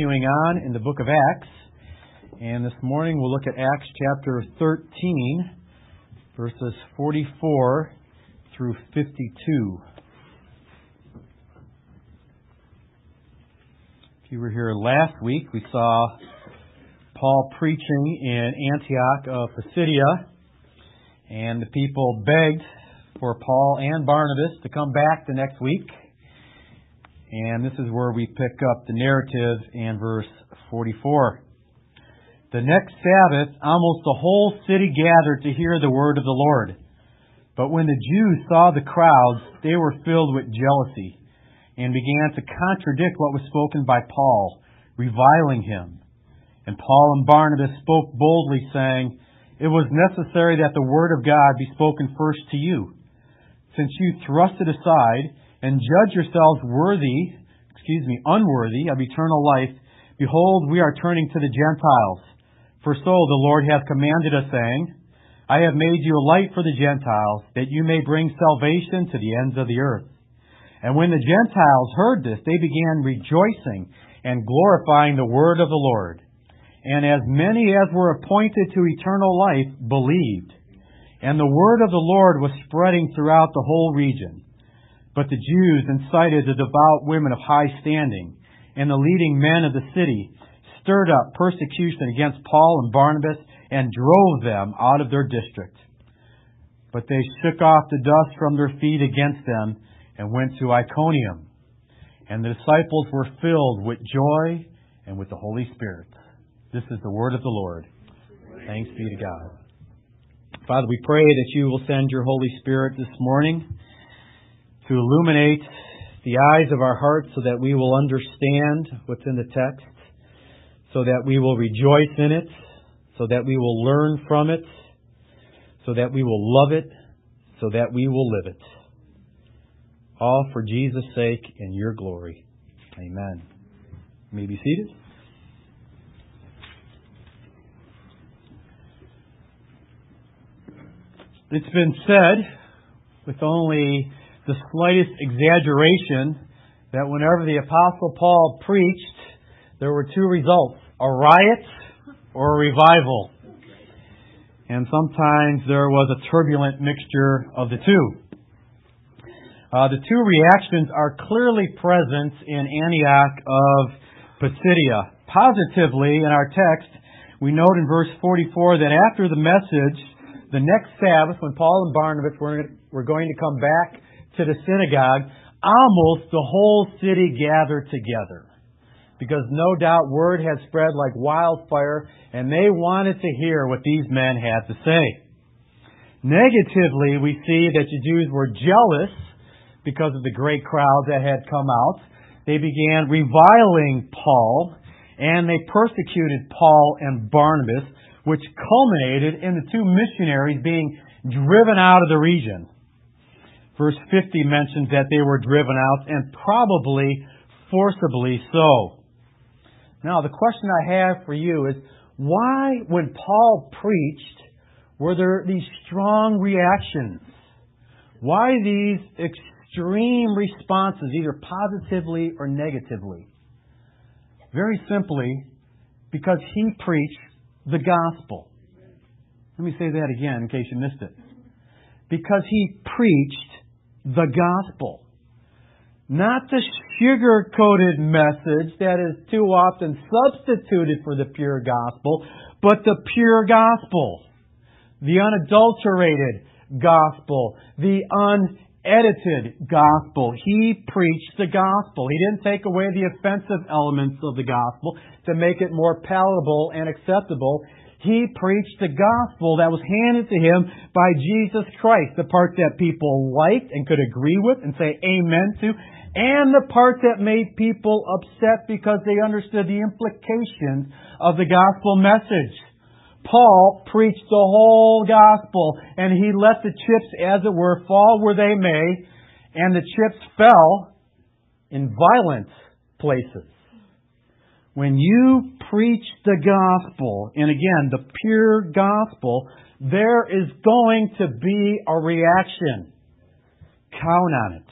continuing on in the book of Acts. And this morning we'll look at Acts chapter 13, verses 44 through 52. If you were here last week, we saw Paul preaching in Antioch of Pisidia, and the people begged for Paul and Barnabas to come back the next week. And this is where we pick up the narrative in verse 44. The next Sabbath, almost the whole city gathered to hear the word of the Lord. But when the Jews saw the crowds, they were filled with jealousy and began to contradict what was spoken by Paul, reviling him. And Paul and Barnabas spoke boldly, saying, It was necessary that the word of God be spoken first to you. Since you thrust it aside, and judge yourselves worthy, excuse me, unworthy of eternal life, behold, we are turning to the Gentiles. For so the Lord hath commanded us, saying, I have made you a light for the Gentiles, that you may bring salvation to the ends of the earth. And when the Gentiles heard this, they began rejoicing and glorifying the word of the Lord. And as many as were appointed to eternal life believed. And the word of the Lord was spreading throughout the whole region. But the Jews incited the devout women of high standing and the leading men of the city, stirred up persecution against Paul and Barnabas, and drove them out of their district. But they shook off the dust from their feet against them and went to Iconium. And the disciples were filled with joy and with the Holy Spirit. This is the word of the Lord. Thanks be to God. Father, we pray that you will send your Holy Spirit this morning to illuminate the eyes of our hearts so that we will understand what's in the text, so that we will rejoice in it, so that we will learn from it, so that we will love it, so that we will live it. All for Jesus' sake and your glory. Amen. You may be seated. It's been said, with only the slightest exaggeration that whenever the Apostle Paul preached, there were two results a riot or a revival. And sometimes there was a turbulent mixture of the two. Uh, the two reactions are clearly present in Antioch of Pisidia. Positively, in our text, we note in verse 44 that after the message, the next Sabbath, when Paul and Barnabas were, were going to come back to the synagogue, almost the whole city gathered together. Because no doubt word had spread like wildfire, and they wanted to hear what these men had to say. Negatively, we see that the Jews were jealous because of the great crowd that had come out. They began reviling Paul, and they persecuted Paul and Barnabas, which culminated in the two missionaries being driven out of the region. Verse 50 mentions that they were driven out and probably forcibly so. Now, the question I have for you is why, when Paul preached, were there these strong reactions? Why these extreme responses, either positively or negatively? Very simply, because he preached the gospel. Let me say that again in case you missed it. Because he preached the gospel. Not the sugar coated message that is too often substituted for the pure gospel, but the pure gospel. The unadulterated gospel. The unedited gospel. He preached the gospel. He didn't take away the offensive elements of the gospel to make it more palatable and acceptable. He preached the gospel that was handed to him by Jesus Christ, the part that people liked and could agree with and say amen to, and the part that made people upset because they understood the implications of the gospel message. Paul preached the whole gospel and he let the chips, as it were, fall where they may, and the chips fell in violent places. When you preach the gospel, and again, the pure gospel, there is going to be a reaction. Count on it.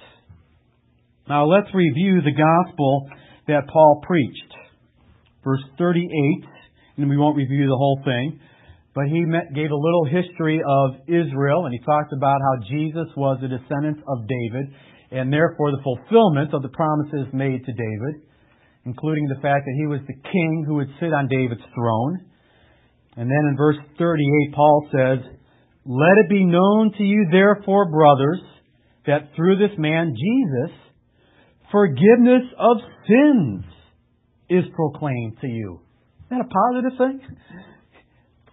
Now let's review the gospel that Paul preached. verse 38, and we won't review the whole thing, but he met, gave a little history of Israel, and he talked about how Jesus was a descendant of David, and therefore the fulfillment of the promises made to David, including the fact that he was the king who would sit on David's throne. And then in verse 38, Paul says, Let it be known to you, therefore, brothers, that through this man, Jesus, forgiveness of sins is proclaimed to you. Isn't that a positive thing?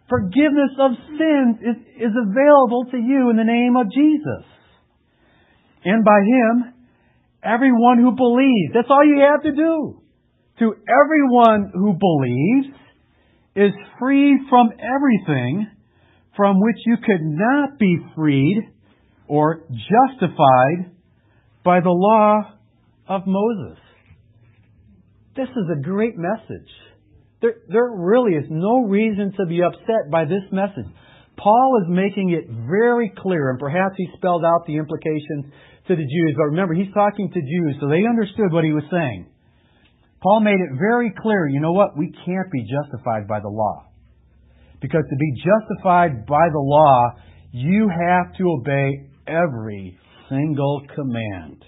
Forgiveness of sins is, is available to you in the name of Jesus. And by Him, everyone who believes. That's all you have to do. To everyone who believes is free from everything from which you could not be freed or justified by the law of Moses. This is a great message. There, there really is no reason to be upset by this message. Paul is making it very clear, and perhaps he spelled out the implications to the Jews, but remember, he's talking to Jews, so they understood what he was saying. Paul made it very clear, you know what? We can't be justified by the law. Because to be justified by the law, you have to obey every single command.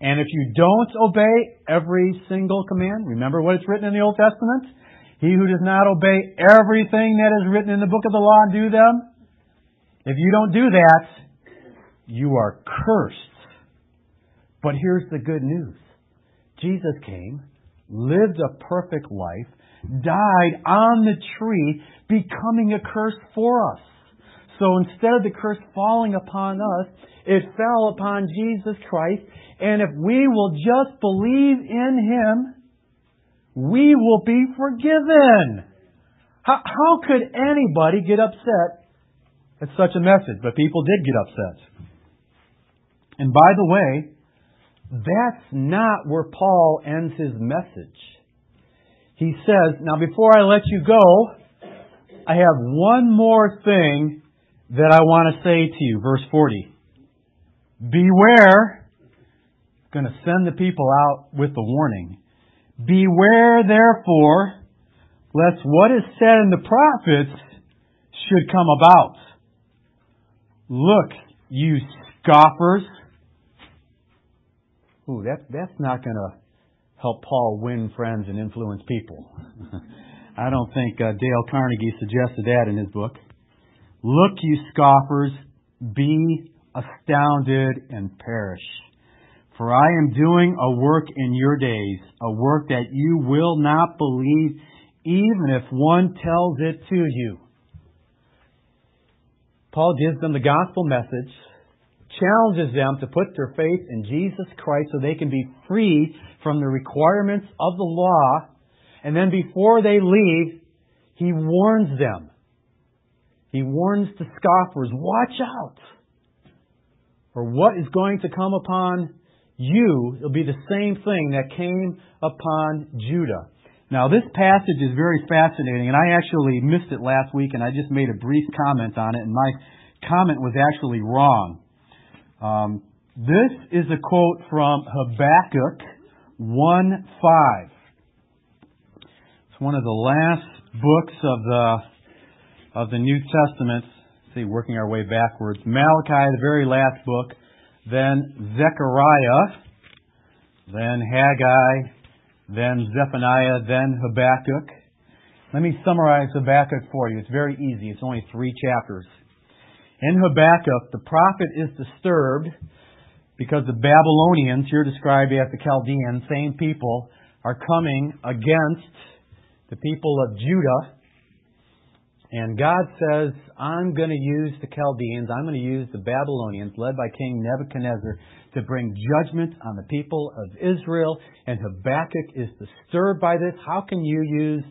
And if you don't obey every single command, remember what it's written in the Old Testament? He who does not obey everything that is written in the book of the law and do them, if you don't do that, you are cursed. But here's the good news. Jesus came, lived a perfect life, died on the tree, becoming a curse for us. So instead of the curse falling upon us, it fell upon Jesus Christ. And if we will just believe in Him, we will be forgiven. How, how could anybody get upset at such a message? But people did get upset. And by the way, that's not where Paul ends his message. He says, Now before I let you go, I have one more thing that I want to say to you. Verse 40. Beware. going to send the people out with the warning. Beware therefore, lest what is said in the prophets should come about. Look, you scoffers. Ooh, that, that's not going to help Paul win friends and influence people. I don't think uh, Dale Carnegie suggested that in his book. Look, you scoffers, be astounded and perish. For I am doing a work in your days, a work that you will not believe, even if one tells it to you. Paul gives them the gospel message, challenges them to put their faith in Jesus Christ so they can be free from the requirements of the law, and then before they leave, he warns them. He warns the scoffers, watch out for what is going to come upon you, it'll be the same thing that came upon Judah. Now, this passage is very fascinating, and I actually missed it last week, and I just made a brief comment on it, and my comment was actually wrong. Um, this is a quote from Habakkuk 1:5. It's one of the last books of the of the New Testament. See, working our way backwards. Malachi, the very last book then Zechariah, then Haggai, then Zephaniah, then Habakkuk. Let me summarize Habakkuk for you. It's very easy. It's only three chapters. In Habakkuk, the prophet is disturbed because the Babylonians, here described as the Chaldeans, same people, are coming against the people of Judah and God says, I'm going to use the Chaldeans, I'm going to use the Babylonians, led by King Nebuchadnezzar, to bring judgment on the people of Israel. And Habakkuk is disturbed by this. How can you use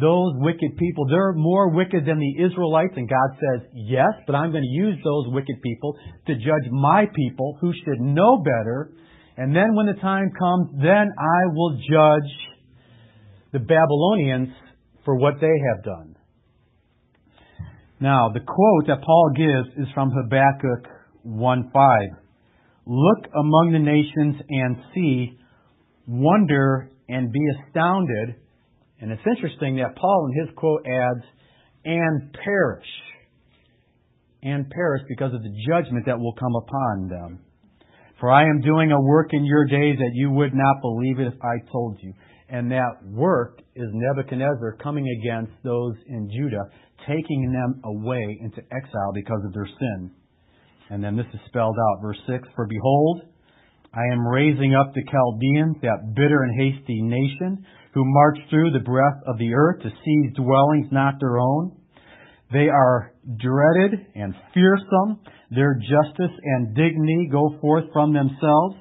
those wicked people? They're more wicked than the Israelites. And God says, Yes, but I'm going to use those wicked people to judge my people who should know better. And then when the time comes, then I will judge the Babylonians for what they have done. Now, the quote that Paul gives is from Habakkuk 1:5. Look among the nations and see, wonder and be astounded And it's interesting that Paul in his quote adds, and perish. And perish because of the judgment that will come upon them. For I am doing a work in your days that you would not believe it if I told you. And that work is Nebuchadnezzar coming against those in Judah, taking them away into exile because of their sin. And then this is spelled out. Verse 6 For behold, I am raising up the Chaldeans, that bitter and hasty nation, who march through the breadth of the earth to seize dwellings not their own. They are dreaded and fearsome. Their justice and dignity go forth from themselves.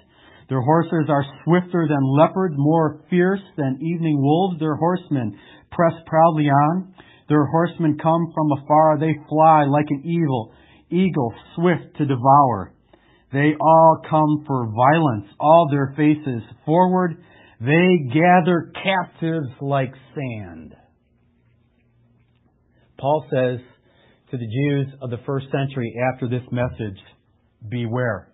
Their horses are swifter than leopards, more fierce than evening wolves. Their horsemen press proudly on. Their horsemen come from afar. They fly like an eagle, eagle swift to devour. They all come for violence, all their faces forward. They gather captives like sand. Paul says to the Jews of the first century after this message, beware,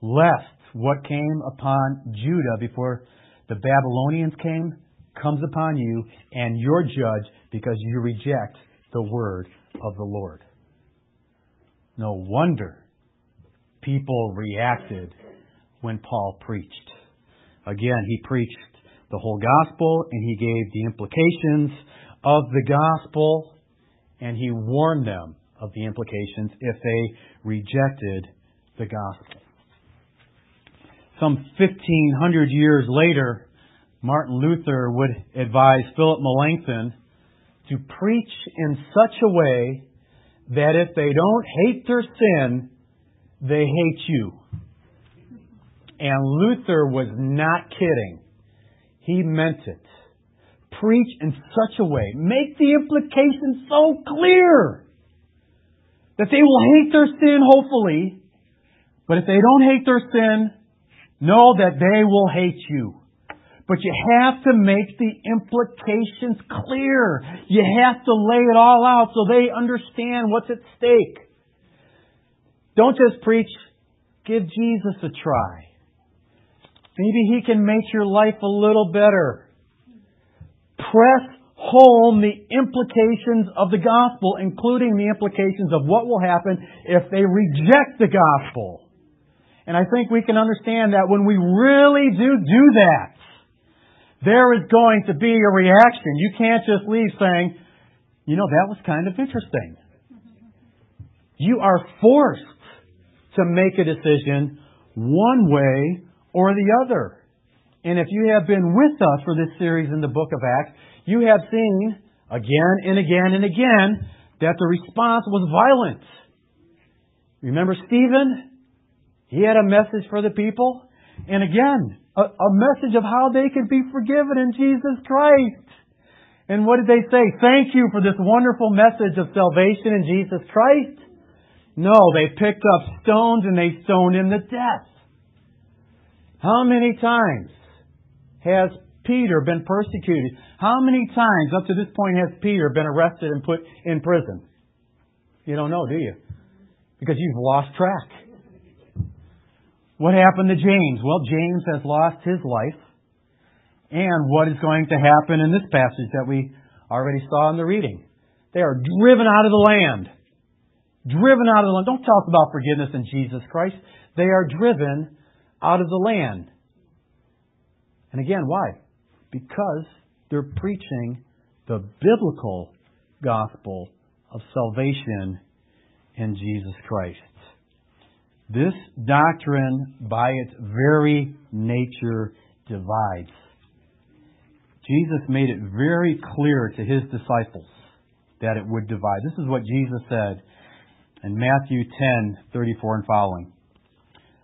lest what came upon Judah before the Babylonians came comes upon you and you're judged because you reject the word of the Lord. No wonder people reacted when Paul preached. Again, he preached the whole gospel and he gave the implications of the gospel and he warned them of the implications if they rejected the gospel. Some 1500 years later, Martin Luther would advise Philip Melanchthon to preach in such a way that if they don't hate their sin, they hate you. And Luther was not kidding. He meant it. Preach in such a way, make the implications so clear that they will hate their sin, hopefully. But if they don't hate their sin, know that they will hate you. But you have to make the implications clear. You have to lay it all out so they understand what's at stake. Don't just preach, give Jesus a try. Maybe He can make your life a little better. Press home the implications of the gospel, including the implications of what will happen if they reject the gospel. And I think we can understand that when we really do do that, there is going to be a reaction. You can't just leave saying, you know, that was kind of interesting. You are forced to make a decision one way or the other. And if you have been with us for this series in the book of Acts, you have seen again and again and again that the response was violent. Remember Stephen? He had a message for the people. And again, a, a message of how they could be forgiven in Jesus Christ. And what did they say? Thank you for this wonderful message of salvation in Jesus Christ. No, they picked up stones and they stoned him to death. How many times has Peter been persecuted? How many times up to this point has Peter been arrested and put in prison? You don't know, do you? Because you've lost track. What happened to James? Well, James has lost his life. And what is going to happen in this passage that we already saw in the reading? They are driven out of the land driven out of the land. Don't talk about forgiveness in Jesus Christ. They are driven out of the land. And again, why? Because they're preaching the biblical gospel of salvation in Jesus Christ. This doctrine, by its very nature, divides. Jesus made it very clear to his disciples that it would divide. This is what Jesus said in Matthew 10, 34 and following.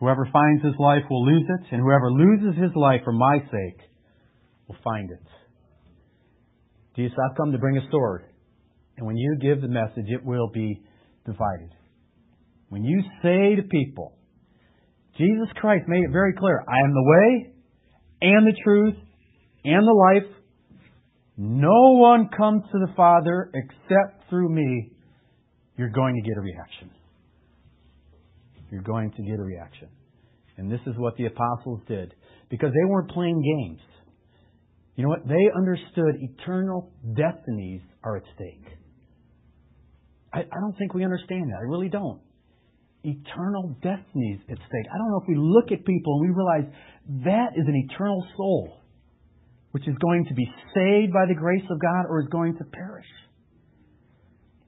Whoever finds his life will lose it, and whoever loses his life for my sake will find it. Jesus, I've come to bring a sword. And when you give the message, it will be divided. When you say to people, Jesus Christ made it very clear I am the way and the truth and the life. No one comes to the Father except through me. You're going to get a reaction. You're going to get a reaction. And this is what the apostles did because they weren't playing games. You know what? They understood eternal destinies are at stake. I, I don't think we understand that. I really don't. Eternal destinies at stake. I don't know if we look at people and we realize that is an eternal soul which is going to be saved by the grace of God or is going to perish.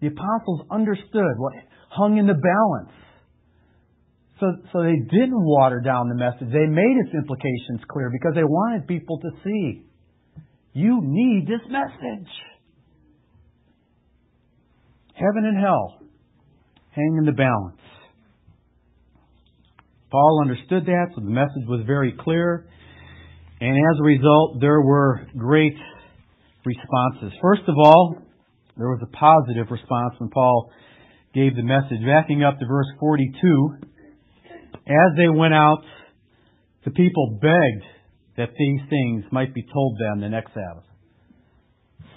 The apostles understood what hung in the balance. So, they didn't water down the message. They made its implications clear because they wanted people to see. You need this message. Heaven and hell hang in the balance. Paul understood that, so the message was very clear. And as a result, there were great responses. First of all, there was a positive response when Paul gave the message. Backing up to verse 42, as they went out, the people begged that these things might be told them the next Sabbath.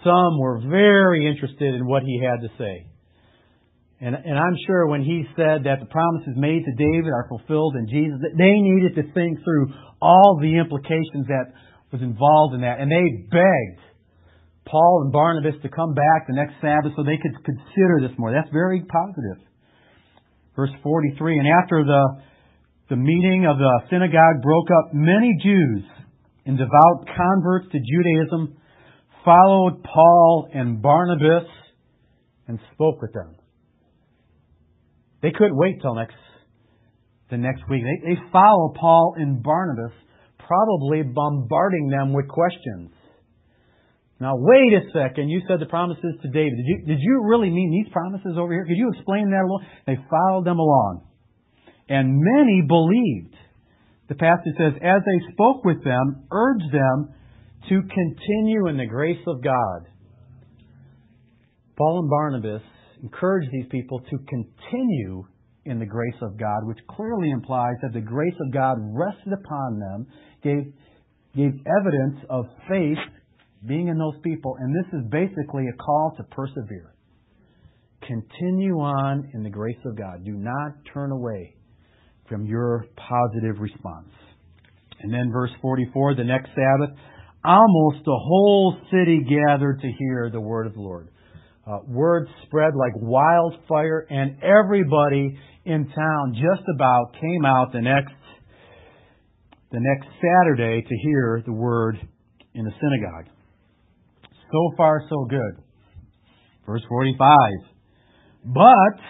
Some were very interested in what he had to say. And, and I'm sure when he said that the promises made to David are fulfilled in Jesus, that they needed to think through all the implications that was involved in that. And they begged Paul and Barnabas to come back the next Sabbath so they could consider this more. That's very positive. Verse 43, and after the, the meeting of the synagogue broke up, many Jews and devout converts to Judaism followed Paul and Barnabas and spoke with them. They couldn't wait till next the next week. They, they follow Paul and Barnabas, probably bombarding them with questions. Now, wait a second. You said the promises to David. Did you, did you really mean these promises over here? Could you explain that a little? They followed them along. And many believed. The passage says, as they spoke with them, urged them to continue in the grace of God. Paul and Barnabas encouraged these people to continue in the grace of God, which clearly implies that the grace of God rested upon them, gave, gave evidence of faith being in those people, and this is basically a call to persevere. Continue on in the grace of God. Do not turn away from your positive response. And then verse 44, the next Sabbath, almost the whole city gathered to hear the word of the Lord. Uh, word spread like wildfire, and everybody in town just about came out the next the next Saturday to hear the word in the synagogue. So far, so good. Verse 45. But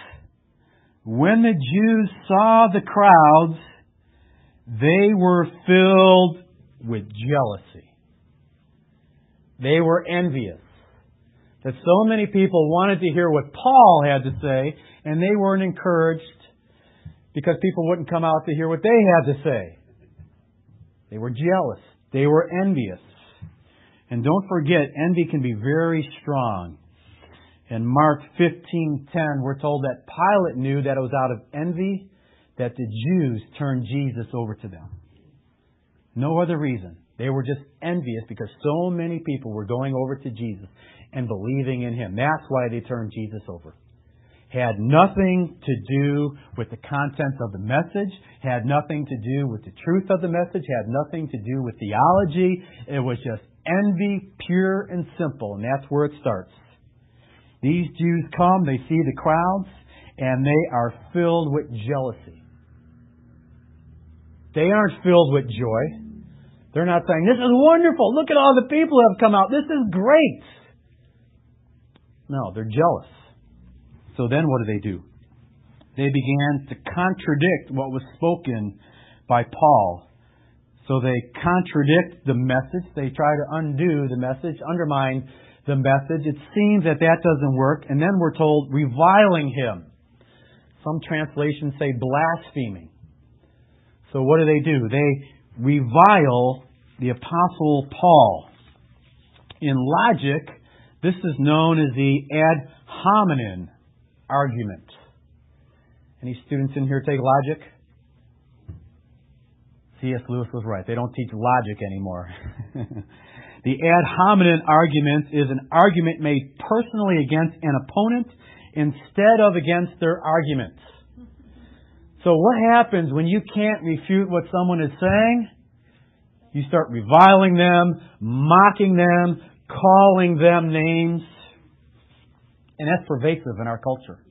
when the Jews saw the crowds, they were filled with jealousy. They were envious that so many people wanted to hear what Paul had to say, and they weren't encouraged because people wouldn't come out to hear what they had to say. They were jealous. They were envious. And don't forget, envy can be very strong. In Mark 15:10, we're told that Pilate knew that it was out of envy that the Jews turned Jesus over to them. No other reason. They were just envious because so many people were going over to Jesus and believing in Him. That's why they turned Jesus over. Had nothing to do with the content of the message, had nothing to do with the truth of the message, had nothing to do with theology. It was just envy, pure and simple, and that's where it starts. These Jews come, they see the crowds, and they are filled with jealousy. They aren't filled with joy. They're not saying, This is wonderful. Look at all the people who have come out. This is great. No, they're jealous. So then what do they do? They began to contradict what was spoken by Paul. So they contradict the message. They try to undo the message, undermine the message. It seems that that doesn't work. And then we're told reviling him. Some translations say blaspheming. So what do they do? They revile the Apostle Paul. In logic, This is known as the ad hominem argument. Any students in here take logic? C.S. Lewis was right. They don't teach logic anymore. the ad hominem argument is an argument made personally against an opponent instead of against their arguments. So what happens when you can't refute what someone is saying? You start reviling them, mocking them, calling them names. And that's pervasive in our culture.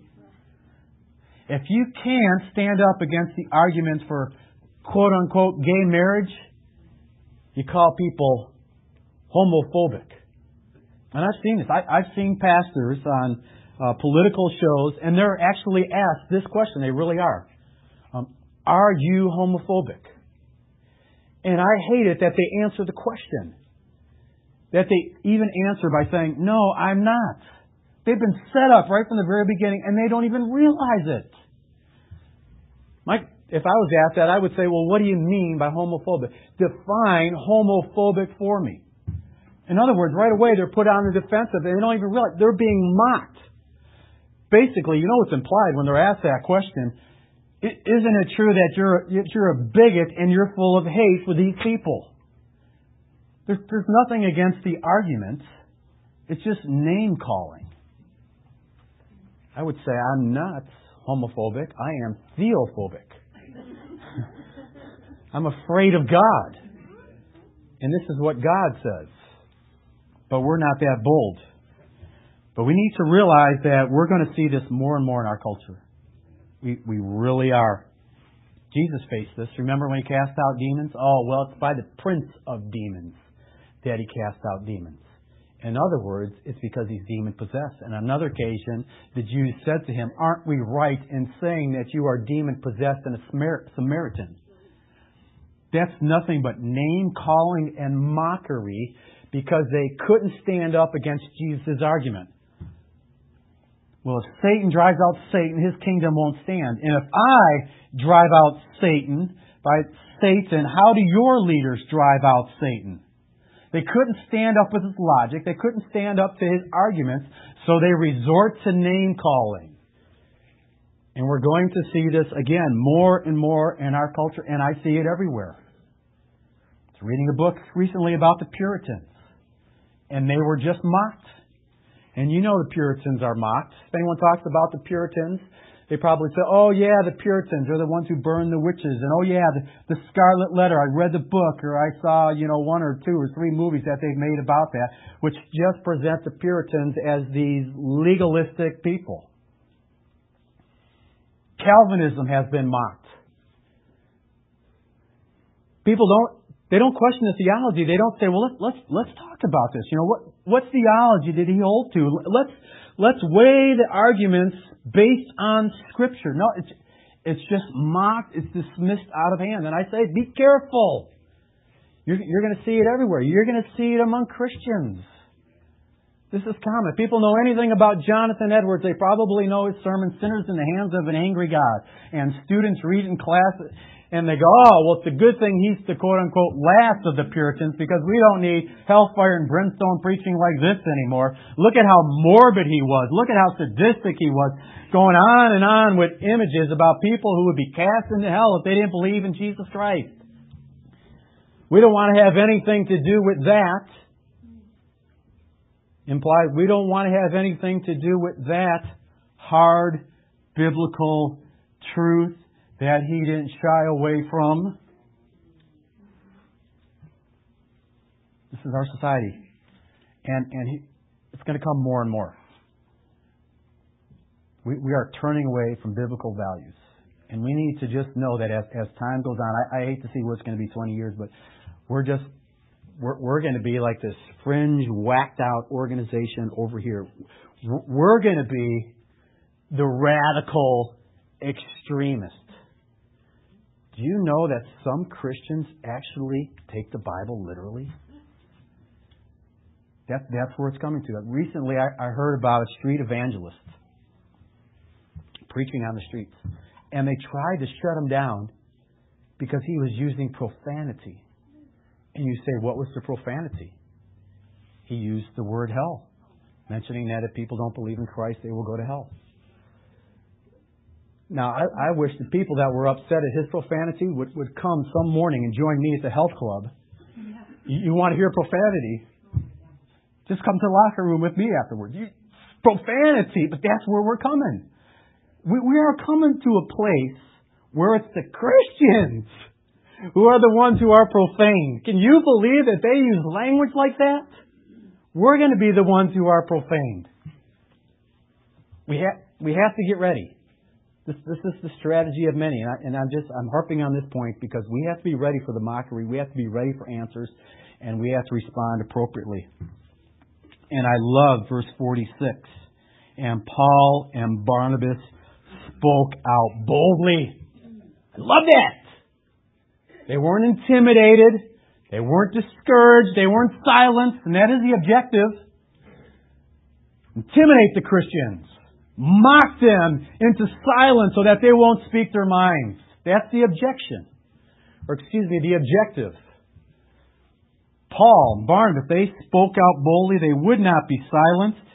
If you can't stand up against the arguments for quote unquote gay marriage, you call people homophobic. And I've seen this. I, have seen pastors on uh, political shows, and they're actually asked this question. They really are. Um, are you homophobic? And I hate it that they answer the question. That they even answer by saying, no, I'm not. They've been set up right from the very beginning, and they don't even realize it. Mike, if I was asked that, I would say, well, what do you mean by homophobic? Define homophobic for me. In other words, right away they're put on the defensive and they don't even realize they're being mocked. Basically, you know what's implied when they're asked that question. Isn't it true that you're, you're a bigot and you're full of hate for these people? There's, there's nothing against the argument. It's just name calling. I would say I'm not homophobic. I am theophobic. I'm afraid of God. And this is what God says. But we're not that bold. But we need to realize that we're going to see this more and more in our culture. We, we really are. Jesus faced this. Remember when he cast out demons? Oh, well, it's by the prince of demons that he cast out demons. In other words, it's because he's demon possessed. And on another occasion, the Jews said to him, Aren't we right in saying that you are demon possessed and a Samaritan? That's nothing but name calling and mockery because they couldn't stand up against Jesus' argument. Well, if Satan drives out Satan, his kingdom won't stand. And if I drive out Satan by Satan, how do your leaders drive out Satan? They couldn't stand up with his logic. They couldn't stand up to his arguments, so they resort to name calling. And we're going to see this again more and more in our culture, and I see it everywhere. I was reading a book recently about the Puritans, and they were just mocked. And you know the Puritans are mocked. If anyone talks about the Puritans, they probably say, oh yeah, the Puritans are the ones who burned the witches. And oh yeah, the, the Scarlet Letter. I read the book or I saw, you know, one or two or three movies that they've made about that, which just present the Puritans as these legalistic people. Calvinism has been mocked. People don't, they don't question the theology. They don't say, well, let's, let's, let's talk about this. You know, what, what theology did he hold to? Let's, let's weigh the arguments based on Scripture. No, it's, it's just mocked, it's dismissed out of hand. And I say, be careful. You're, you're going to see it everywhere. You're going to see it among Christians. This is common. If people know anything about Jonathan Edwards, they probably know his sermon, Sinners in the Hands of an Angry God. And students read in class and they go, oh, well, it's a good thing he's the quote unquote last of the Puritans because we don't need hellfire and brimstone preaching like this anymore. Look at how morbid he was. Look at how sadistic he was. Going on and on with images about people who would be cast into hell if they didn't believe in Jesus Christ. We don't want to have anything to do with that. Implies we don't want to have anything to do with that hard biblical truth that he didn't shy away from. This is our society. And, and he, it's going to come more and more. We, we are turning away from biblical values. And we need to just know that as, as time goes on, I, I hate to see what's going to be 20 years, but we're just, we're, we're going to be like this fringe, whacked out organization over here. We're going to be the radical extremists. Do you know that some Christians actually take the Bible literally? That, that's where it's coming to. Recently, I, I heard about a street evangelist preaching on the streets, and they tried to shut him down because he was using profanity. And you say, what was the profanity? He used the word hell. mentioning that if people don't believe in Christ, they will go to hell. Now, I, I wish the people that were upset at his profanity would, would come some morning and join me at the health club. You, you want to hear profanity? Just come to the locker room with me afterwards. You, profanity, but that's where we're coming. We, we are coming to a place where it's the Christians who are the ones who are profane. Can you believe that they use language like that? We're going to be the ones who are profaned. We have, we have to get ready. This, this is the strategy of many, and, I, and I'm just I'm harping on this point because we have to be ready for the mockery. We have to be ready for answers, and we have to respond appropriately. And I love verse 46. And Paul and Barnabas spoke out boldly. I love that. They weren't intimidated. They weren't discouraged. They weren't silenced. And that is the objective. Intimidate the Christians mock them into silence so that they won't speak their minds. That's the objection. Or excuse me, the objective. Paul Barnabas, they spoke out boldly. They would not be silenced.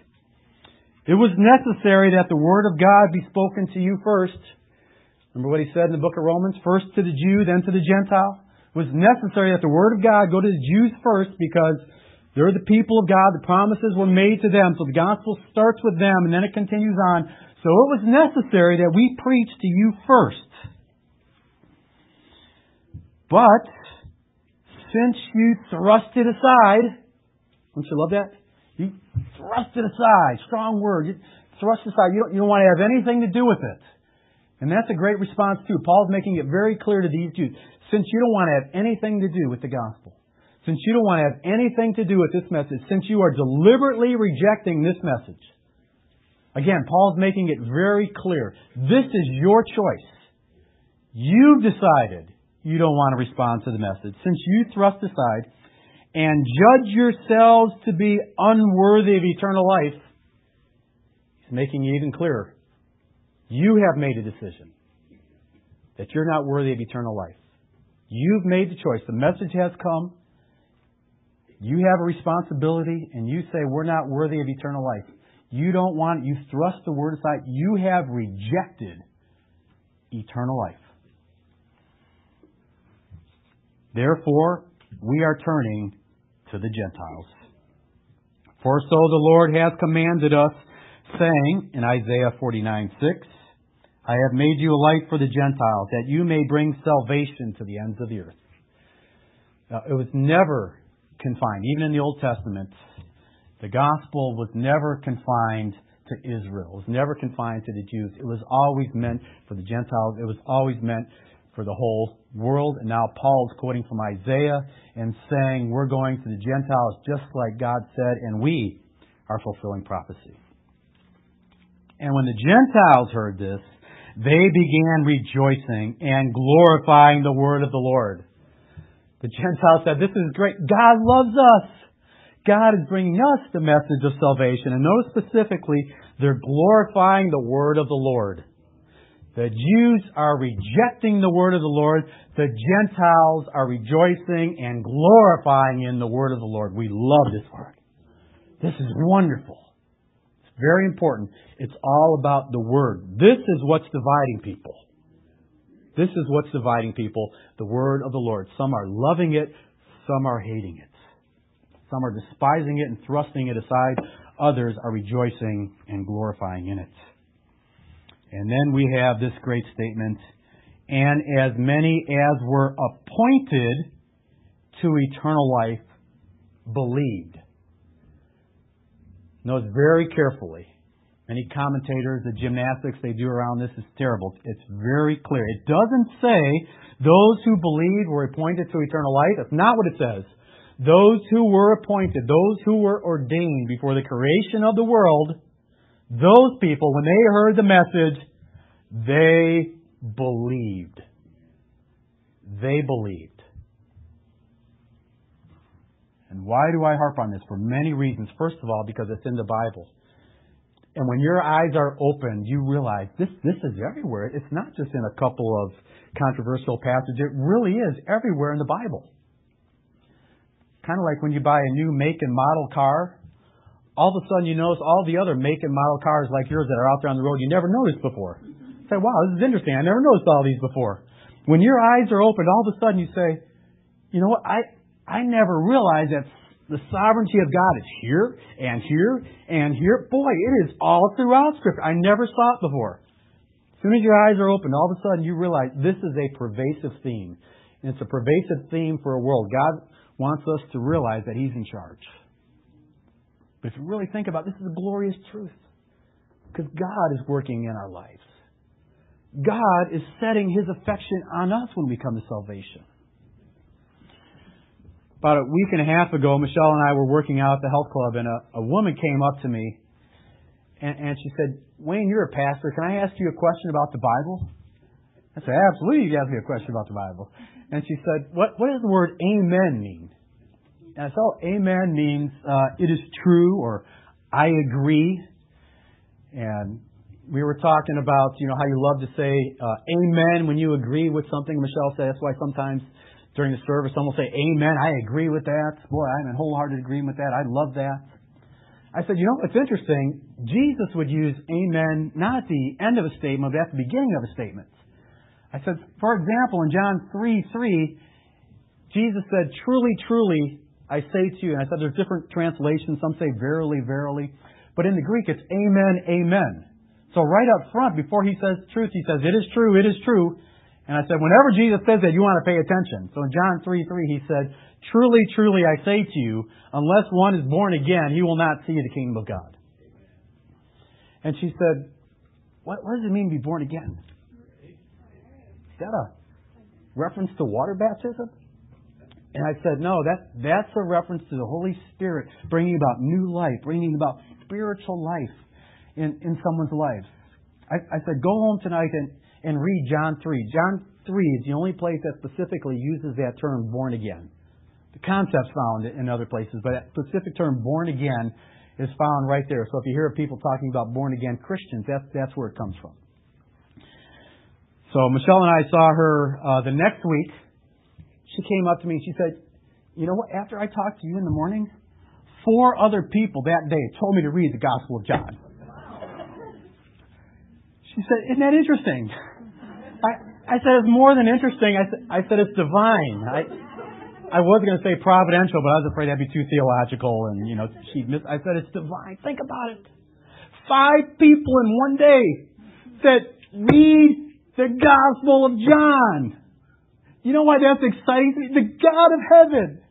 It was necessary that the word of God be spoken to you first. Remember what he said in the book of Romans? First to the Jew, then to the Gentile. It was necessary that the word of God go to the Jews first because they're the people of God. The promises were made to them. So the gospel starts with them and then it continues on. So it was necessary that we preach to you first. But since you thrust it aside, don't you love that? You thrust it aside. Strong word. You thrust aside. You don't, you don't want to have anything to do with it. And that's a great response too. Paul's making it very clear to these Jews. Since you don't want to have anything to do with the gospel, since you don't want to have anything to do with this message, since you are deliberately rejecting this message, again, Paul's making it very clear. This is your choice. You've decided you don't want to respond to the message. Since you thrust aside and judge yourselves to be unworthy of eternal life, he's making it even clearer. You have made a decision that you're not worthy of eternal life. You've made the choice. The message has come. You have a responsibility and you say, we're not worthy of eternal life. You don't want, you thrust the word aside. You have rejected eternal life. Therefore, we are turning to the Gentiles. For so the Lord has commanded us, saying in Isaiah 49 6, I have made you a light for the Gentiles, that you may bring salvation to the ends of the earth. Now, it was never confined. Even in the Old Testament, the gospel was never confined to Israel. It was never confined to the Jews. It was always meant for the Gentiles. It was always meant for the whole world. And now Paul is quoting from Isaiah and saying, We're going to the Gentiles just like God said, and we are fulfilling prophecy. And when the Gentiles heard this, they began rejoicing and glorifying the word of the Lord. The Gentiles said, This is great. God loves us. God is bringing us the message of salvation. And notice specifically, they're glorifying the word of the Lord. The Jews are rejecting the word of the Lord. The Gentiles are rejoicing and glorifying in the word of the Lord. We love this word. This is wonderful. It's very important. It's all about the word. This is what's dividing people. This is what's dividing people, the word of the Lord. Some are loving it, some are hating it. Some are despising it and thrusting it aside. Others are rejoicing and glorifying in it. And then we have this great statement, and as many as were appointed to eternal life believed. Note very carefully Many commentators, the gymnastics they do around this is terrible. It's very clear. It doesn't say those who believed were appointed to eternal life. That's not what it says. Those who were appointed, those who were ordained before the creation of the world, those people, when they heard the message, they believed. They believed. And why do I harp on this? For many reasons. First of all, because it's in the Bible. And when your eyes are opened, you realize this, this is everywhere. It's not just in a couple of controversial passages. It really is everywhere in the Bible. Kind of like when you buy a new make and model car. all of a sudden you notice all the other make and model cars like yours that are out there on the road you never noticed before. say, wow, this is interesting. I never noticed all these before. When your eyes are opened, all of a sudden you say, you know what? I, I never realized that the sovereignty of God is here and here and here. Boy, it is all throughout Scripture. I never saw it before. As soon as your eyes are open, all of a sudden you realize this is a pervasive theme. And it's a pervasive theme for a world. God wants us to realize that He's in charge. But if you really think about it, this is a glorious truth. Because God is working in our lives. God is setting His affection on us when we come to salvation. About a week and a half ago, Michelle and I were working out at the health club, and a, a woman came up to me, and, and she said, Wayne, you're a pastor. Can I ask you a question about the Bible? I said, absolutely, you can ask me a question about the Bible. And she said, what, what does the word amen mean? And I said, oh, amen means uh, it is true or I agree. And we were talking about, you know, how you love to say uh, amen when you agree with something. Michelle said that's why sometimes during the service someone will say amen. I agree with that. Boy, I'm in wholehearted agreement with that. I love that. I said, you know, it's interesting. Jesus would use amen not at the end of a statement, but at the beginning of a statement. I said, for example, in John 3 3, Jesus said, Truly, truly, I say to you, and I said there's different translations. Some say verily, verily. But in the Greek, it's amen, amen. So right up front, before he says truth, he says, it is true, it is true. And I said, whenever Jesus says that, you want to pay attention. So in John 3 3, he said, Truly, truly, I say to you, unless one is born again, he will not see the kingdom of God. And she said, What, what does it mean to be born again? Is that a reference to water baptism? And I said, no, that, that's a reference to the Holy Spirit bringing about new life, bringing about spiritual life in, in someone's life. I, I said, go home tonight and, and read John 3. John 3 is the only place that specifically uses that term born again. The concept's found in other places, but that specific term born again is found right there. So if you hear people talking about born again Christians, that's, that's where it comes from. So Michelle and I saw her uh, the next week. She came up to me and she said, You know what? After I talked to you in the morning, four other people that day told me to read the Gospel of John. She said, Isn't that interesting? I, I said, It's more than interesting. I said, I said It's divine. I, I was going to say providential, but I was afraid that'd be too theological. And, you know, she missed. I said, It's divine. Think about it. Five people in one day said, Read the Gospel of John. You know why that's exciting? The God of heaven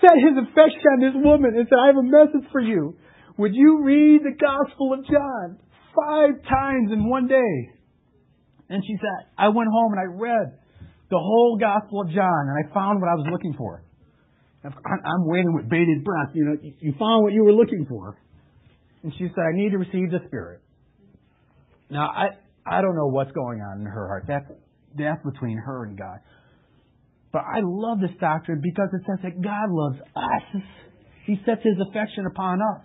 set his affection on this woman and said, I have a message for you. Would you read the Gospel of John five times in one day? And she said, I went home and I read the whole Gospel of John and I found what I was looking for. I'm waiting with bated breath. You know, you found what you were looking for. And she said, I need to receive the Spirit. Now, I, I don't know what's going on in her heart. That's, that's between her and God. But I love this doctrine because it says that God loves us. He sets His affection upon us.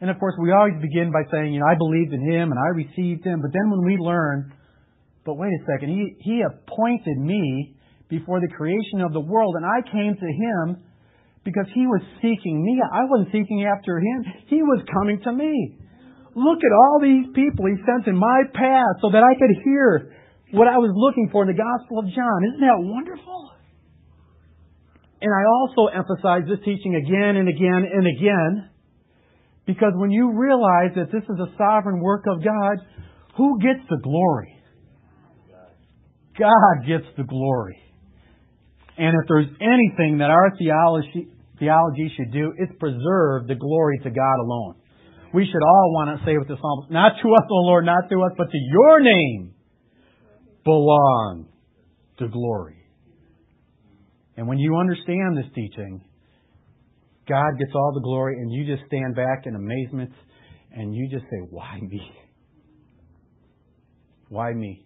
And of course, we always begin by saying, you know, I believed in Him and I received Him. But then when we learn, but wait a second, He, he appointed me before the creation of the world and I came to Him because He was seeking me. I wasn't seeking after Him. He was coming to me. Look at all these people he sent in my path so that I could hear what I was looking for in the Gospel of John. Isn't that wonderful? And I also emphasize this teaching again and again and again because when you realize that this is a sovereign work of God, who gets the glory? God gets the glory. And if there's anything that our theology, theology should do, it's preserve the glory to God alone we should all want to say with the psalmist, not to us, O Lord, not to us, but to your name belong the glory. And when you understand this teaching, God gets all the glory, and you just stand back in amazement and you just say, Why me? Why me?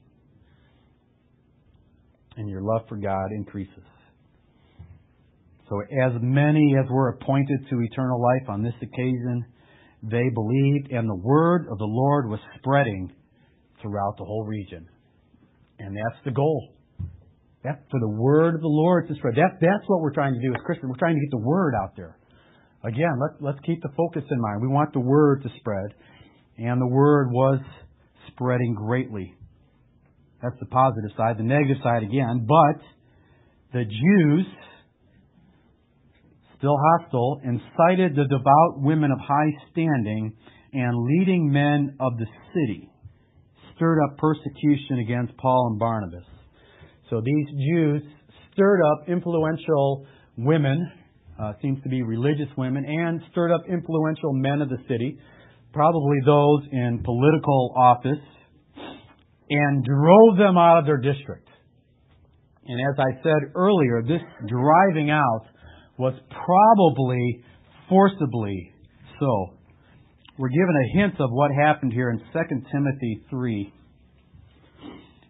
And your love for God increases. So, as many as were appointed to eternal life on this occasion, they believed, and the word of the Lord was spreading throughout the whole region. And that's the goal. That for the word of the Lord to spread. That, that's what we're trying to do as Christians. We're trying to get the word out there. again, let, let's keep the focus in mind. We want the word to spread. And the word was spreading greatly. That's the positive side. The negative side again. But the Jews, still hostile, incited the devout women of high standing and leading men of the city, stirred up persecution against Paul and Barnabas. So these Jews stirred up influential women, uh, seems to be religious women, and stirred up influential men of the city, probably those in political office, and drove them out of their district. And as I said earlier, this driving out was probably forcibly so. We're given a hint of what happened here in 2 Timothy 3.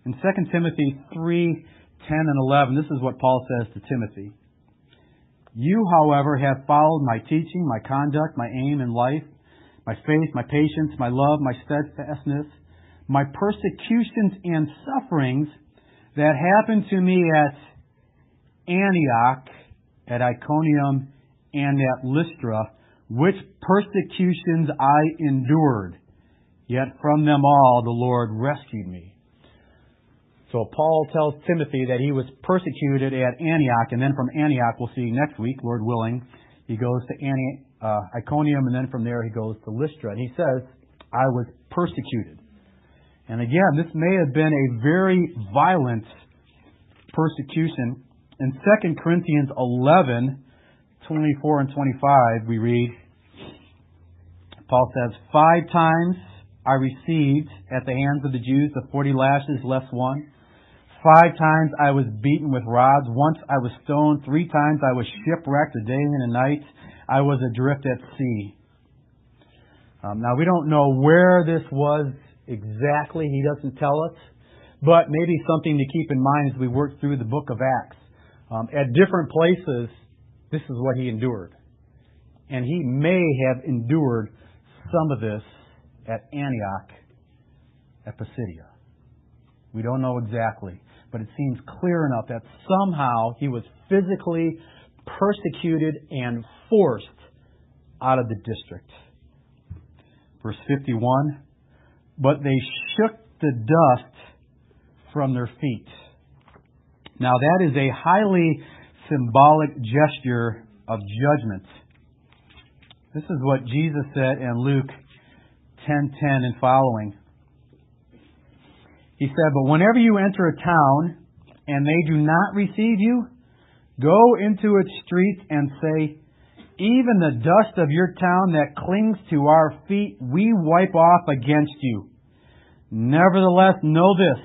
In 2 Timothy 3 10 and 11, this is what Paul says to Timothy. You, however, have followed my teaching, my conduct, my aim in life, my faith, my patience, my love, my steadfastness, my persecutions and sufferings that happened to me at Antioch, at Iconium, and at Lystra, which persecutions I endured. Yet from them all the Lord rescued me. So Paul tells Timothy that he was persecuted at Antioch, and then from Antioch, we'll see next week, Lord willing, he goes to Antioch, uh, Iconium, and then from there he goes to Lystra. And he says, I was persecuted. And again, this may have been a very violent persecution. In 2 Corinthians 11, 24 and 25, we read, Paul says, Five times I received at the hands of the Jews the forty lashes less one. Five times I was beaten with rods. Once I was stoned. Three times I was shipwrecked a day and a night. I was adrift at sea. Um, now we don't know where this was exactly. He doesn't tell us, but maybe something to keep in mind as we work through the book of Acts. Um, at different places, this is what he endured, and he may have endured some of this at Antioch, at Pisidia. We don't know exactly but it seems clear enough that somehow he was physically persecuted and forced out of the district. Verse 51 But they shook the dust from their feet. Now, that is a highly symbolic gesture of judgment. This is what Jesus said in Luke 10:10 and following. He said, But whenever you enter a town and they do not receive you, go into its streets and say, Even the dust of your town that clings to our feet, we wipe off against you. Nevertheless, know this,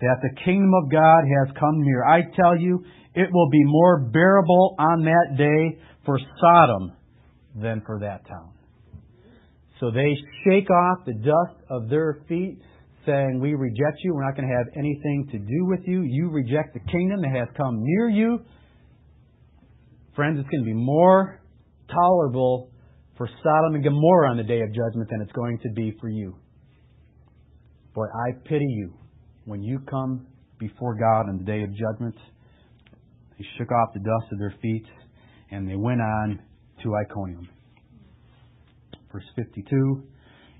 that the kingdom of God has come near. I tell you, it will be more bearable on that day for Sodom than for that town. So they shake off the dust of their feet saying, We reject you. We're not going to have anything to do with you. You reject the kingdom that has come near you. Friends, it's going to be more tolerable for Sodom and Gomorrah on the day of judgment than it's going to be for you. Boy, I pity you when you come before God on the day of judgment. They shook off the dust of their feet and they went on to Iconium. Verse 52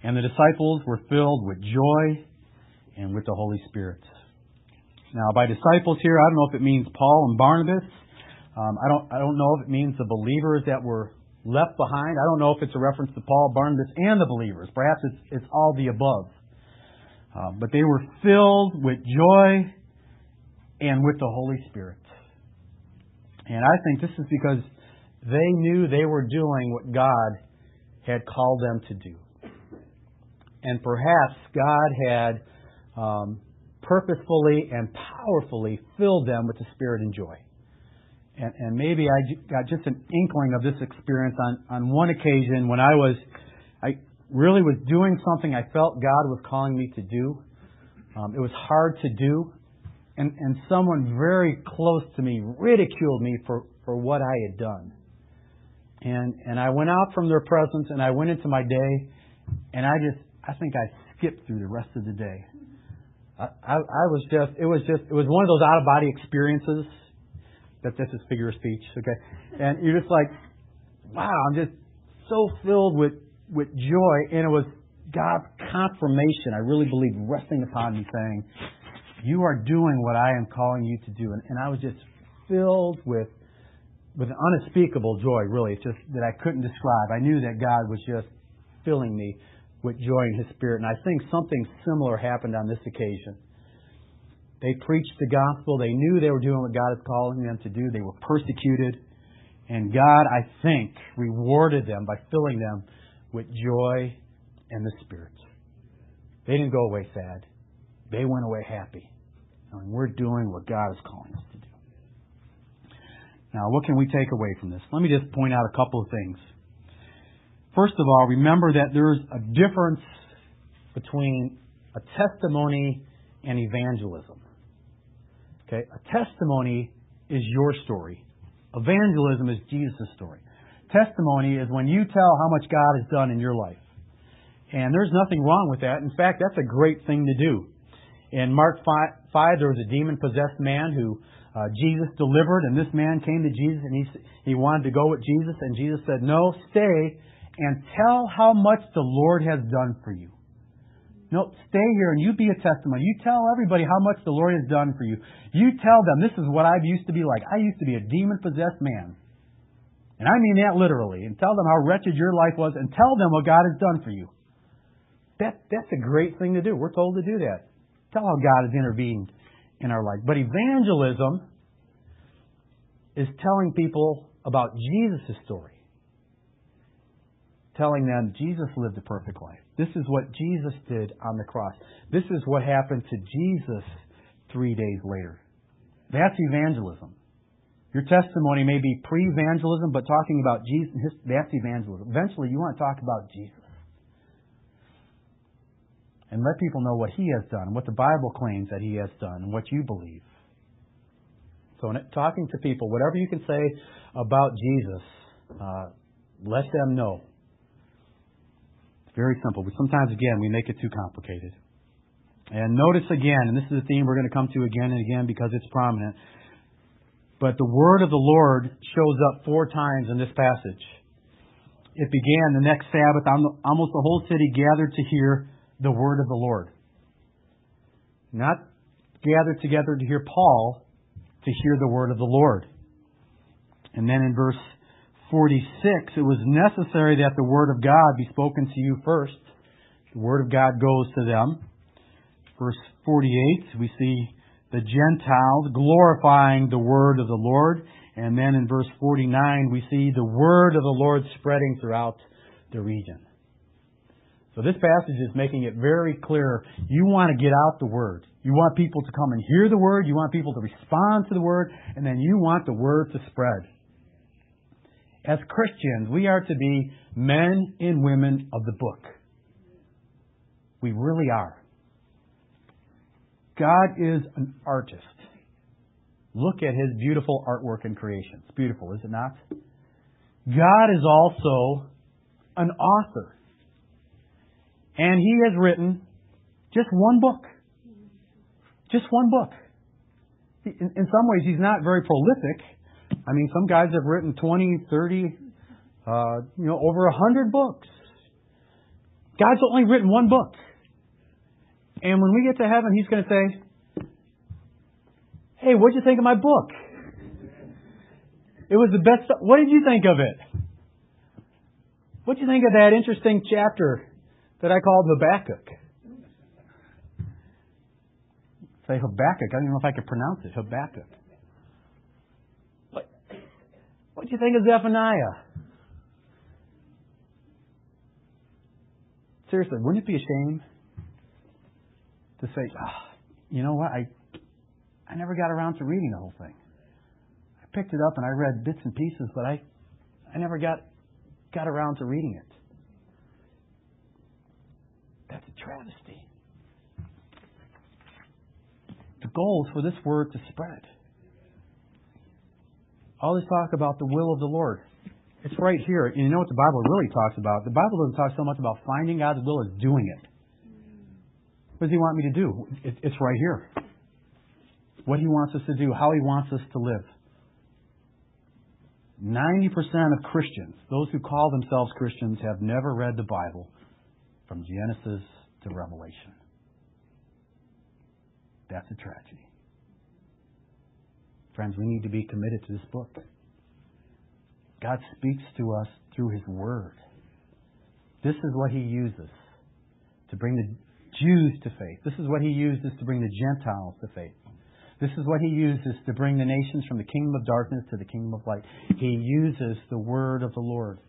And the disciples were filled with joy and with the Holy Spirit. Now, by disciples here, I don't know if it means Paul and Barnabas. Um, I don't. I don't know if it means the believers that were left behind. I don't know if it's a reference to Paul, Barnabas, and the believers. Perhaps it's it's all the above. Uh, but they were filled with joy and with the Holy Spirit. And I think this is because they knew they were doing what God had called them to do. And perhaps God had um, purposefully and powerfully filled them with the Spirit and joy. And, and maybe I got just an inkling of this experience on, on one occasion when I was, really was doing something I felt God was calling me to do. Um, it was hard to do. And, and someone very close to me ridiculed me for, for what I had done. And, and I went out from their presence and I went into my day and I just, I think I skipped through the rest of the day. I, I, was just, it was just, it was one of those out of body experiences. That this is figure of speech, okay? And you're just like, wow, I'm just so filled with, with joy. And it was God's confirmation, I really believe, resting upon me saying, You are doing what I am calling you to do. And, and I was just filled with with an unspeakable joy, really. It's just that I couldn't describe. I knew that God was just filling me with joy in His Spirit. And I think something similar happened on this occasion. They preached the gospel. They knew they were doing what God is calling them to do. They were persecuted. And God, I think, rewarded them by filling them with joy and the Spirit. They didn't go away sad. They went away happy. And we're doing what God is calling us to do. Now, what can we take away from this? Let me just point out a couple of things. First of all, remember that there's a difference between a testimony and evangelism. Okay? A testimony is your story. Evangelism is Jesus' story. Testimony is when you tell how much God has done in your life. And there's nothing wrong with that. In fact, that's a great thing to do. In Mark 5, 5 there was a demon possessed man who uh, Jesus delivered, and this man came to Jesus and he, he wanted to go with Jesus, and Jesus said, No, stay and tell how much the Lord has done for you. No, stay here and you be a testimony. You tell everybody how much the Lord has done for you. You tell them, this is what I used to be like. I used to be a demon possessed man. And I mean that literally. And tell them how wretched your life was and tell them what God has done for you. That, that's a great thing to do. We're told to do that. Tell how God has intervened in our life. But evangelism is telling people about Jesus' story. Telling them Jesus lived a perfect life. This is what Jesus did on the cross. This is what happened to Jesus three days later. That's evangelism. Your testimony may be pre evangelism, but talking about Jesus, that's evangelism. Eventually, you want to talk about Jesus. And let people know what He has done, what the Bible claims that He has done, and what you believe. So, in talking to people, whatever you can say about Jesus, uh, let them know It's very simple. But sometimes, again, we make it too complicated. And notice again, and this is a theme we're going to come to again and again because it's prominent, but the word of the Lord shows up four times in this passage. It began the next Sabbath, almost the whole city gathered to hear the word of the Lord. Not gathered together to hear Paul, to hear the word of the Lord. And then in verse 46, it was necessary that the Word of God be spoken to you first. The Word of God goes to them. Verse 48, we see the Gentiles glorifying the Word of the Lord. And then in verse 49, we see the Word of the Lord spreading throughout the region. So this passage is making it very clear you want to get out the Word. You want people to come and hear the Word. You want people to respond to the Word. And then you want the Word to spread. As Christians, we are to be men and women of the book. We really are. God is an artist. Look at his beautiful artwork and creation. It's beautiful, is it not? God is also an author. And he has written just one book. Just one book. In, in some ways, he's not very prolific I mean, some guys have written 20, 30, uh, you know, over a 100 books. God's only written one book. And when we get to heaven, He's going to say, Hey, what'd you think of my book? It was the best. What did you think of it? What'd you think of that interesting chapter that I called Habakkuk? Say Habakkuk. I don't even know if I could pronounce it. Habakkuk. What do you think of Zephaniah? Seriously, wouldn't it be a shame to say, oh, you know what, I, I never got around to reading the whole thing. I picked it up and I read bits and pieces, but I, I never got, got around to reading it. That's a travesty. The goal is for this word to spread. All this talk about the will of the Lord. It's right here. And you know what the Bible really talks about? The Bible doesn't talk so much about finding God's will as doing it. What does He want me to do? It's right here. What He wants us to do, how He wants us to live. 90% of Christians, those who call themselves Christians, have never read the Bible from Genesis to Revelation. That's a tragedy. Friends, we need to be committed to this book. God speaks to us through His Word. This is what He uses to bring the Jews to faith. This is what He uses to bring the Gentiles to faith. This is what He uses to bring the nations from the kingdom of darkness to the kingdom of light. He uses the Word of the Lord.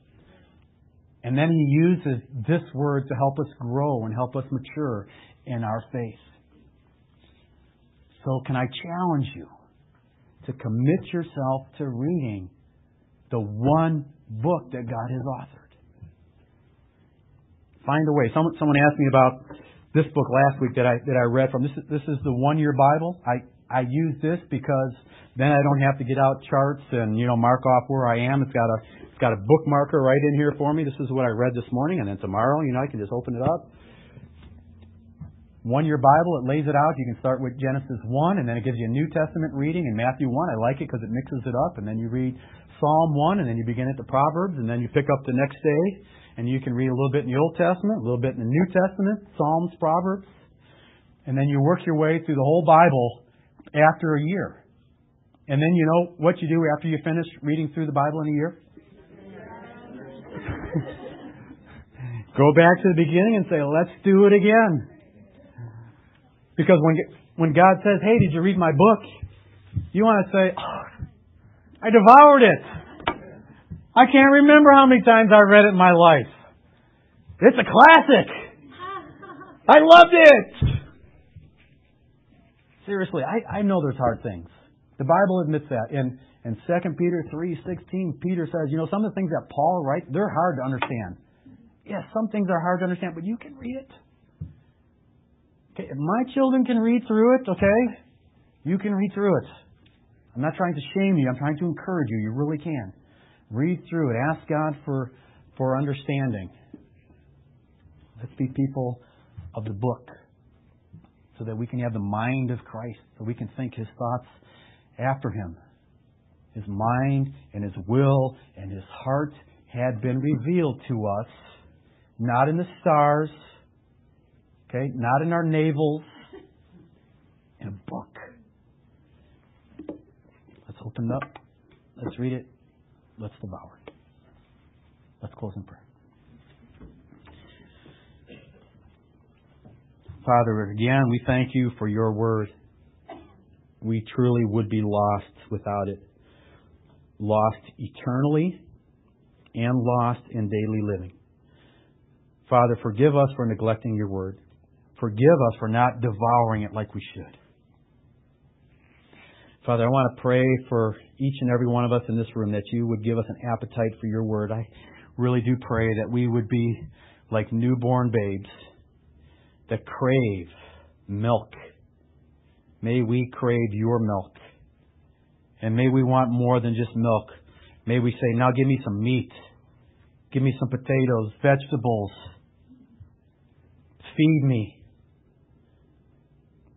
And then He uses this Word to help us grow and help us mature in our faith. So, can I challenge you to commit yourself to reading the one book that God has authored? Find a way. Someone, someone asked me about this book last week that I that I read from. This is this is the one year Bible. I I use this because then I don't have to get out charts and you know mark off where I am. It's got a it's got a bookmarker right in here for me. This is what I read this morning, and then tomorrow, you know, I can just open it up one year Bible, it lays it out. You can start with Genesis 1, and then it gives you a New Testament reading in Matthew 1. I like it because it mixes it up. And then you read Psalm 1, and then you begin at the Proverbs, and then you pick up the next day, and you can read a little bit in the Old Testament, a little bit in the New Testament, Psalms, Proverbs. And then you work your way through the whole Bible after a year. And then you know what you do after you finish reading through the Bible in a year? Go back to the beginning and say, let's do it again. Because when, when God says, hey, did you read my book? You want to say, oh, I devoured it. I can't remember how many times I read it in my life. It's a classic. I loved it. Seriously, I, I know there's hard things. The Bible admits that. In, in 2 Peter 3.16, Peter says, you know, some of the things that Paul writes, they're hard to understand. Yes, some things are hard to understand, but you can read it. Okay, if my children can read through it, okay, you can read through it. I'm not trying to shame you. I'm trying to encourage you. You really can. Read through it. Ask God for, for understanding. Let's be people of the book so that we can have the mind of Christ, so we can think his thoughts after him. His mind and his will and his heart had been revealed to us, not in the stars, Okay? Not in our navels, in a book. Let's open it up. Let's read it. Let's devour it. Let's close in prayer. Father, again, we thank you for your word. We truly would be lost without it. Lost eternally and lost in daily living. Father, forgive us for neglecting your word. Forgive us for not devouring it like we should. Father, I want to pray for each and every one of us in this room that you would give us an appetite for your word. I really do pray that we would be like newborn babes that crave milk. May we crave your milk. And may we want more than just milk. May we say, now give me some meat. Give me some potatoes, vegetables. Feed me.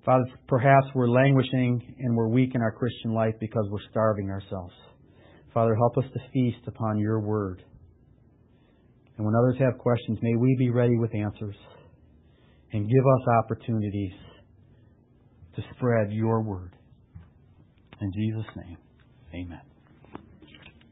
Father, perhaps we're languishing and we're weak in our Christian life because we're starving ourselves. Father, help us to feast upon your word. And when others have questions, may we be ready with answers and give us opportunities to spread your word. In Jesus' name, amen.